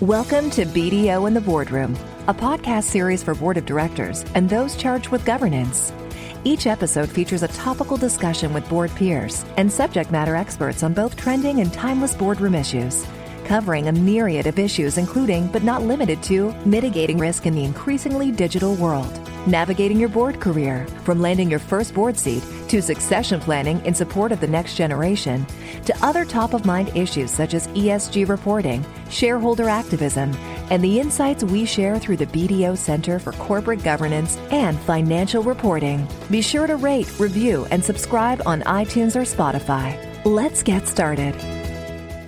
Welcome to BDO in the Boardroom, a podcast series for board of directors and those charged with governance. Each episode features a topical discussion with board peers and subject matter experts on both trending and timeless boardroom issues, covering a myriad of issues, including but not limited to mitigating risk in the increasingly digital world, navigating your board career, from landing your first board seat to succession planning in support of the next generation, to other top of mind issues such as ESG reporting, shareholder activism, and the insights we share through the BDO Center for Corporate Governance and Financial Reporting. Be sure to rate, review, and subscribe on iTunes or Spotify. Let's get started.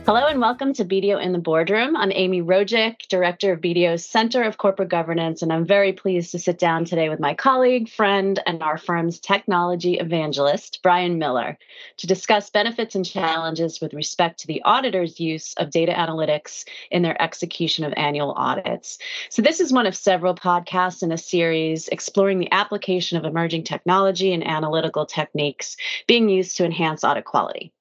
Hello and welcome to BDO in the Boardroom. I'm Amy Rojik, Director of BDO's Center of Corporate Governance, and I'm very pleased to sit down today with my colleague, friend, and our firm's technology evangelist, Brian Miller, to discuss benefits and challenges with respect to the auditor's use of data analytics in their execution of annual audits. So, this is one of several podcasts in a series exploring the application of emerging technology and analytical techniques being used to enhance audit quality.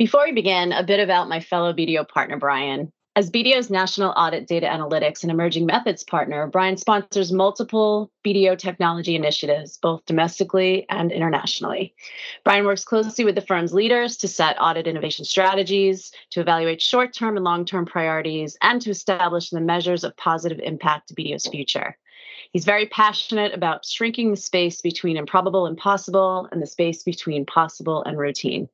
Before we begin, a bit about my fellow BDO partner, Brian. As BDO's National Audit Data Analytics and Emerging Methods partner, Brian sponsors multiple BDO technology initiatives, both domestically and internationally. Brian works closely with the firm's leaders to set audit innovation strategies, to evaluate short term and long term priorities, and to establish the measures of positive impact to BDO's future. He's very passionate about shrinking the space between improbable and possible and the space between possible and routine.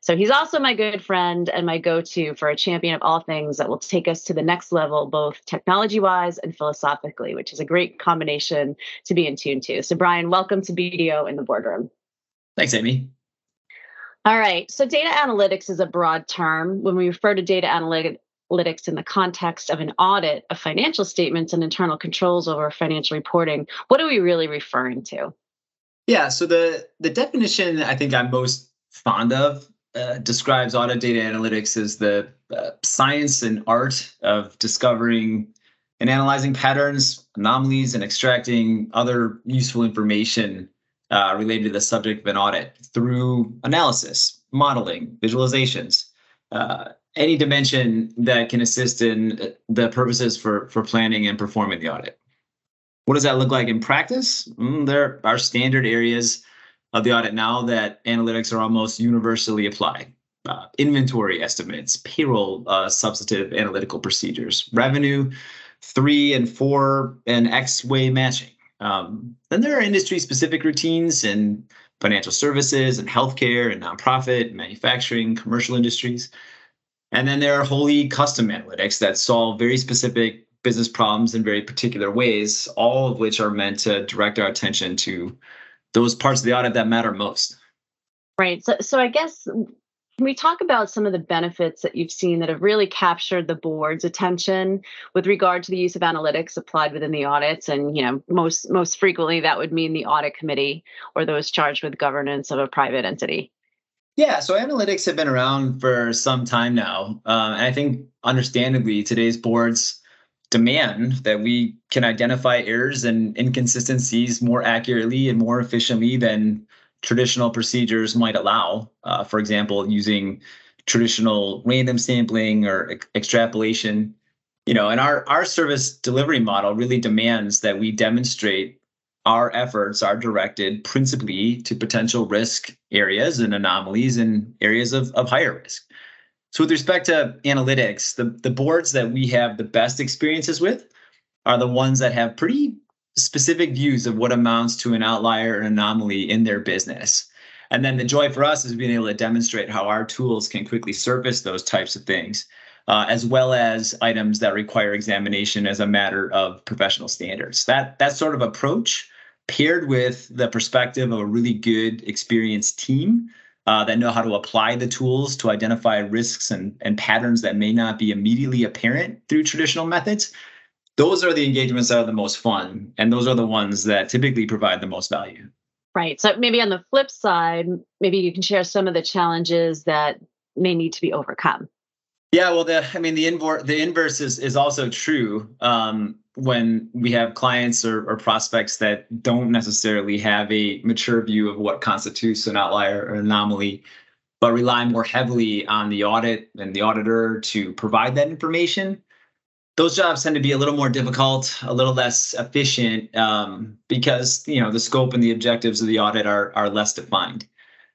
So he's also my good friend and my go to for a champion of all things that will take us to the next level, both technology wise and philosophically, which is a great combination to be in tune to. So, Brian, welcome to BDO in the boardroom. Thanks, Amy. All right. So, data analytics is a broad term. When we refer to data analytics, in the context of an audit of financial statements and internal controls over financial reporting, what are we really referring to? Yeah, so the the definition I think I'm most fond of uh, describes audit data analytics as the uh, science and art of discovering and analyzing patterns, anomalies, and extracting other useful information uh, related to the subject of an audit through analysis, modeling, visualizations, uh, any dimension that can assist in uh, the purposes for, for planning and performing the audit. What does that look like in practice? Mm, there are standard areas of the audit now that analytics are almost universally applied. Uh, inventory estimates, payroll uh, substantive analytical procedures, revenue, three and four and X way matching. Um, then there are industry specific routines in financial services and healthcare and nonprofit, manufacturing, commercial industries. And then there are wholly custom analytics that solve very specific business problems in very particular ways, all of which are meant to direct our attention to those parts of the audit that matter most. Right. So, so I guess can we talk about some of the benefits that you've seen that have really captured the board's attention with regard to the use of analytics applied within the audits? And you know, most most frequently that would mean the audit committee or those charged with governance of a private entity. Yeah, so analytics have been around for some time now, um, and I think understandably today's boards demand that we can identify errors and inconsistencies more accurately and more efficiently than traditional procedures might allow. Uh, for example, using traditional random sampling or extrapolation. You know, and our our service delivery model really demands that we demonstrate our efforts are directed principally to potential risk areas and anomalies and areas of, of higher risk. So with respect to analytics, the, the boards that we have the best experiences with are the ones that have pretty specific views of what amounts to an outlier or anomaly in their business. And then the joy for us is being able to demonstrate how our tools can quickly surface those types of things, uh, as well as items that require examination as a matter of professional standards. That that sort of approach, paired with the perspective of a really good, experienced team, uh, that know how to apply the tools to identify risks and, and patterns that may not be immediately apparent through traditional methods. Those are the engagements that are the most fun, and those are the ones that typically provide the most value. Right. So maybe on the flip side, maybe you can share some of the challenges that may need to be overcome. Yeah, well, the I mean the inverse the inverse is is also true. Um, when we have clients or, or, prospects that don't necessarily have a mature view of what constitutes an outlier or anomaly, but rely more heavily on the audit and the auditor to provide that information. those jobs tend to be a little more difficult, a little less efficient um, because you know the scope and the objectives of the audit are are less defined.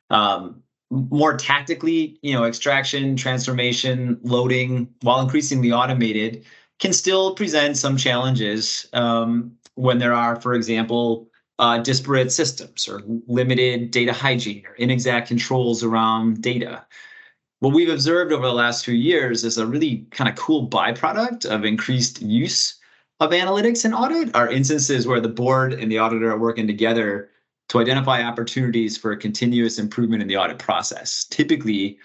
Um, more tactically, you know, extraction, transformation, loading, while increasingly automated, can still present some challenges um, when there are, for example, uh, disparate systems or limited data hygiene or inexact controls around data what we've observed over the last few years is a really kind of cool byproduct of increased use of analytics and audit are instances where the board and the auditor are working together to identify opportunities for continuous improvement in the audit process. Typically,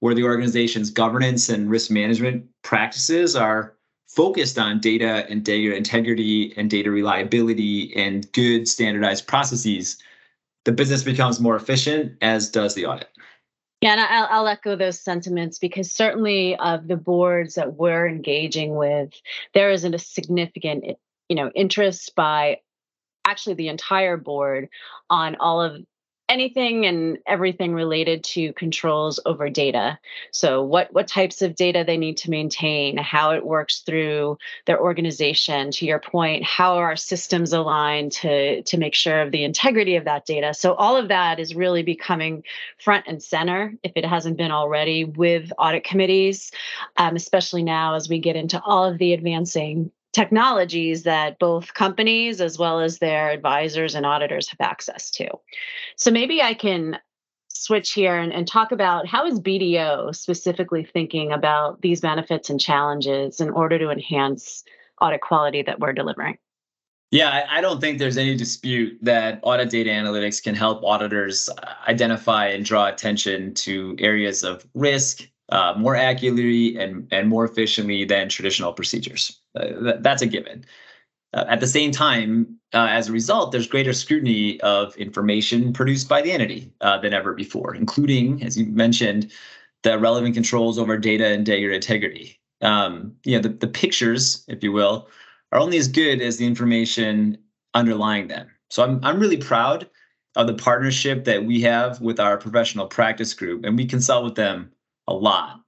where the organization's governance and risk management practices are focused on data and data integrity and data reliability and good standardized processes, the business becomes more efficient, as does the audit. Yeah, and I'll, I'll, echo those sentiments because certainly of the boards that we're engaging with, there isn't a significant, you know, interest by actually the entire board on all of anything and everything related to controls over data. So what what types of data they need to maintain, how it works through their organization. To your point, how are our systems aligned to to make sure of the integrity of that data. So all of that is really becoming front and center, if it hasn't been already, with audit committees, um, especially now as we get into all of the advancing technologies that both companies as well as their advisors and auditors have access to. So maybe I can switch here and, and, talk about how is BDO specifically thinking about these benefits and challenges in order to enhance audit quality that we're delivering. Yeah, I don't think there's any dispute that audit data analytics can help auditors uh, identify and draw attention to areas of risk uh, more accurately and, and more efficiently than traditional procedures. Uh, that's a given. Uh, at the same time, uh, as a result, there's greater scrutiny of information produced by the entity uh, than ever before, including, as you mentioned, the relevant controls over data and data integrity. Um, you know, the, the pictures, if you will, are only as good as the information underlying them. So I'm, I'm really proud of the partnership that we have with our professional practice group, and we consult with them a lot.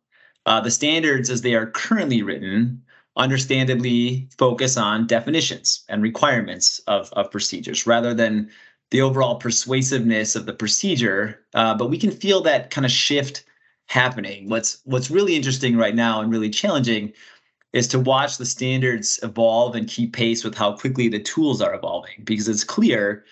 Uh, the standards, as they are currently written, understandably focus on definitions and requirements of, of procedures rather than the overall persuasiveness of the procedure. Uh, but we can feel that kind of shift happening. What's what's really interesting right now and really challenging is to watch the standards evolve and keep pace with how quickly the tools are evolving because it's clear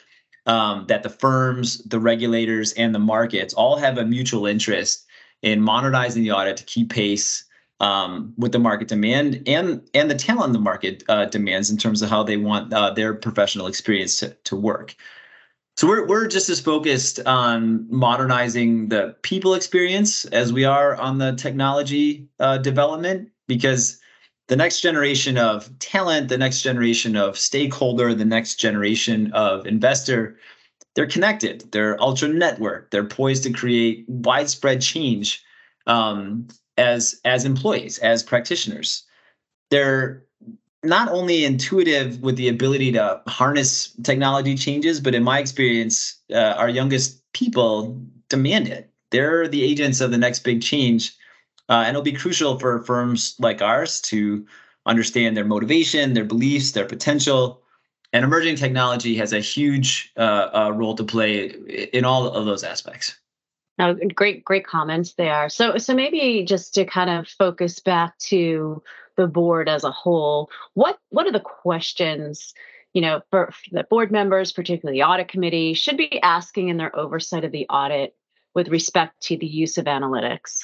um, that the firms, the regulators, and the markets all have a mutual interest in modernizing the audit to keep pace um, with the market demand and and the talent the market uh, demands in terms of how they want uh, their professional experience to, to work. So we're we're just as focused on modernizing the people experience as we are on the technology uh, development because the next generation of talent, the next generation of stakeholder, the next generation of investor they're connected. They're ultra networked. They're poised to create widespread change um, as as employees as practitioners. They're not only intuitive with the ability to harness technology changes but in my experience uh, our youngest people demand it. They're the agents of the next big change uh, and it'll be crucial for firms like ours to understand their motivation their beliefs their potential and emerging technology has a huge uh, uh, role to play in all of those aspects. Now, great, great comments there. So, so maybe just to kind of focus back to the board as a whole, what what are the questions you know for, for the board members, particularly the audit committee, should be asking in their oversight of the audit with respect to the use of analytics?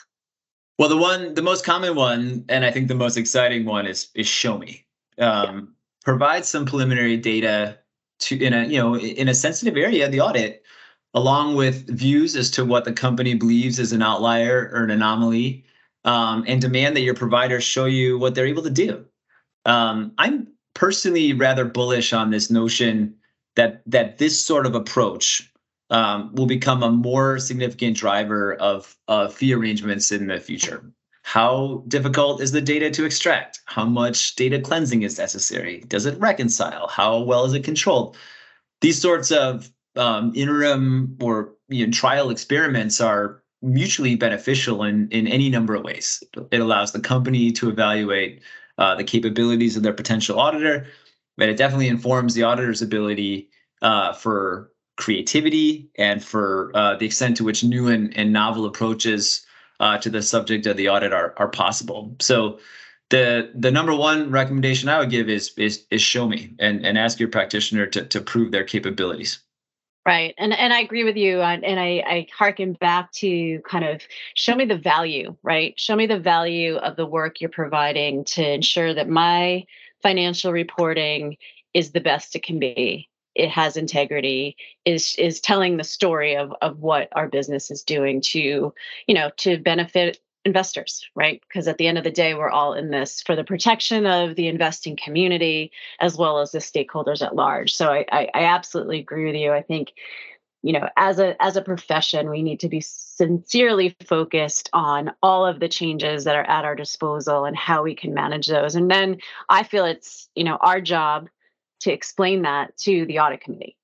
Well, the one, the most common one, and I think the most exciting one is is show me. Um, provide some preliminary data to in a you know in a sensitive area of the audit along with views as to what the company believes is an outlier or an anomaly um, and demand that your providers show you what they're able to do. Um, i'm personally rather bullish on this notion that that this sort of approach um, will become a more significant driver of, of fee arrangements in the future how difficult is the data to extract? How much data cleansing is necessary? Does it reconcile? How well is it controlled? These sorts of um, interim or you know, trial experiments are mutually beneficial in, in any number of ways. It allows the company to evaluate uh, the capabilities of their potential auditor, but it definitely informs the auditor's ability uh, for creativity and for uh, the extent to which new and, and novel approaches uh, to the subject of the audit are, are possible. So the the number one recommendation I would give is is is show me and, and ask your practitioner to, to prove their capabilities. Right. And and I agree with you. And, and I, I harken back to kind of show me the value, right? Show me the value of the work you're providing to ensure that my financial reporting is the best it can be it has integrity is is telling the story of of what our business is doing to you know to benefit investors right? Because at the end of the day we're all in this for the protection of the investing community as well as the stakeholders at large. So i i, I absolutely agree with you. I think you know as a as a profession we need to be sincerely focused on all of the changes that are at our disposal and how we can manage those. And then i feel it's you know our job to explain that to the audit committee.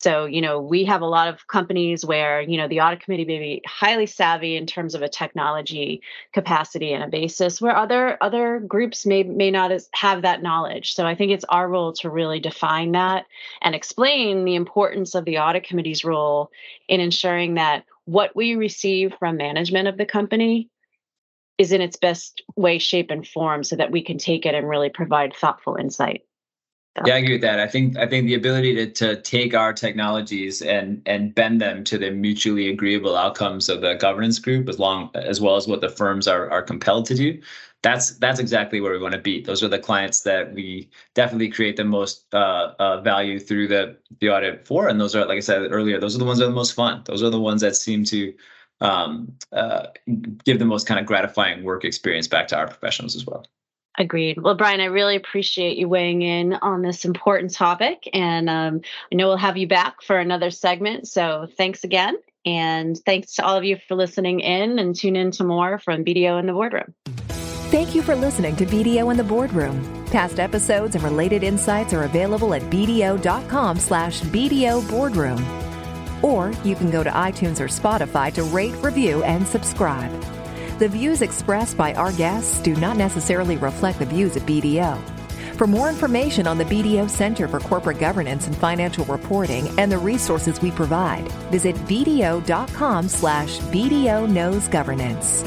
So, you know, we have a lot of companies where, you know, the audit committee may be highly savvy in terms of a technology capacity and a basis where other other groups may may not have that knowledge. So I think it's our role to really define that and explain the importance of the audit committee's role in ensuring that what we receive from management of the company is in its best way, shape, and form so that we can take it and really provide thoughtful insight. Yeah, I agree with that. I think I think the ability to to take our technologies and and bend them to the mutually agreeable outcomes of the governance group, as long as well as what the firms are are compelled to do. That's that's exactly where we want to be. Those are the clients that we definitely create the most uh, uh, value through the the audit for, and those are, like I said earlier, those are the ones that are the most fun. Those are the ones that seem to um, uh, give the most kind of gratifying work experience back to our professionals as well. Agreed. Well, Brian, I really appreciate you weighing in on this important topic. And um, I know we'll have you back for another segment. So thanks again. And thanks to all of you for listening in and tune in to more from BDO in the Boardroom. Thank you for listening to BDO in the Boardroom. Past episodes and related insights are available at bdo.com slash BDO Boardroom. Or you can go to iTunes or Spotify to rate, review, and subscribe. The views expressed by our guests do not necessarily reflect the views of BDO. For more information on the BDO Center for Corporate Governance and Financial Reporting and the resources we provide, visit bdo.com slash BDO Knows Governance.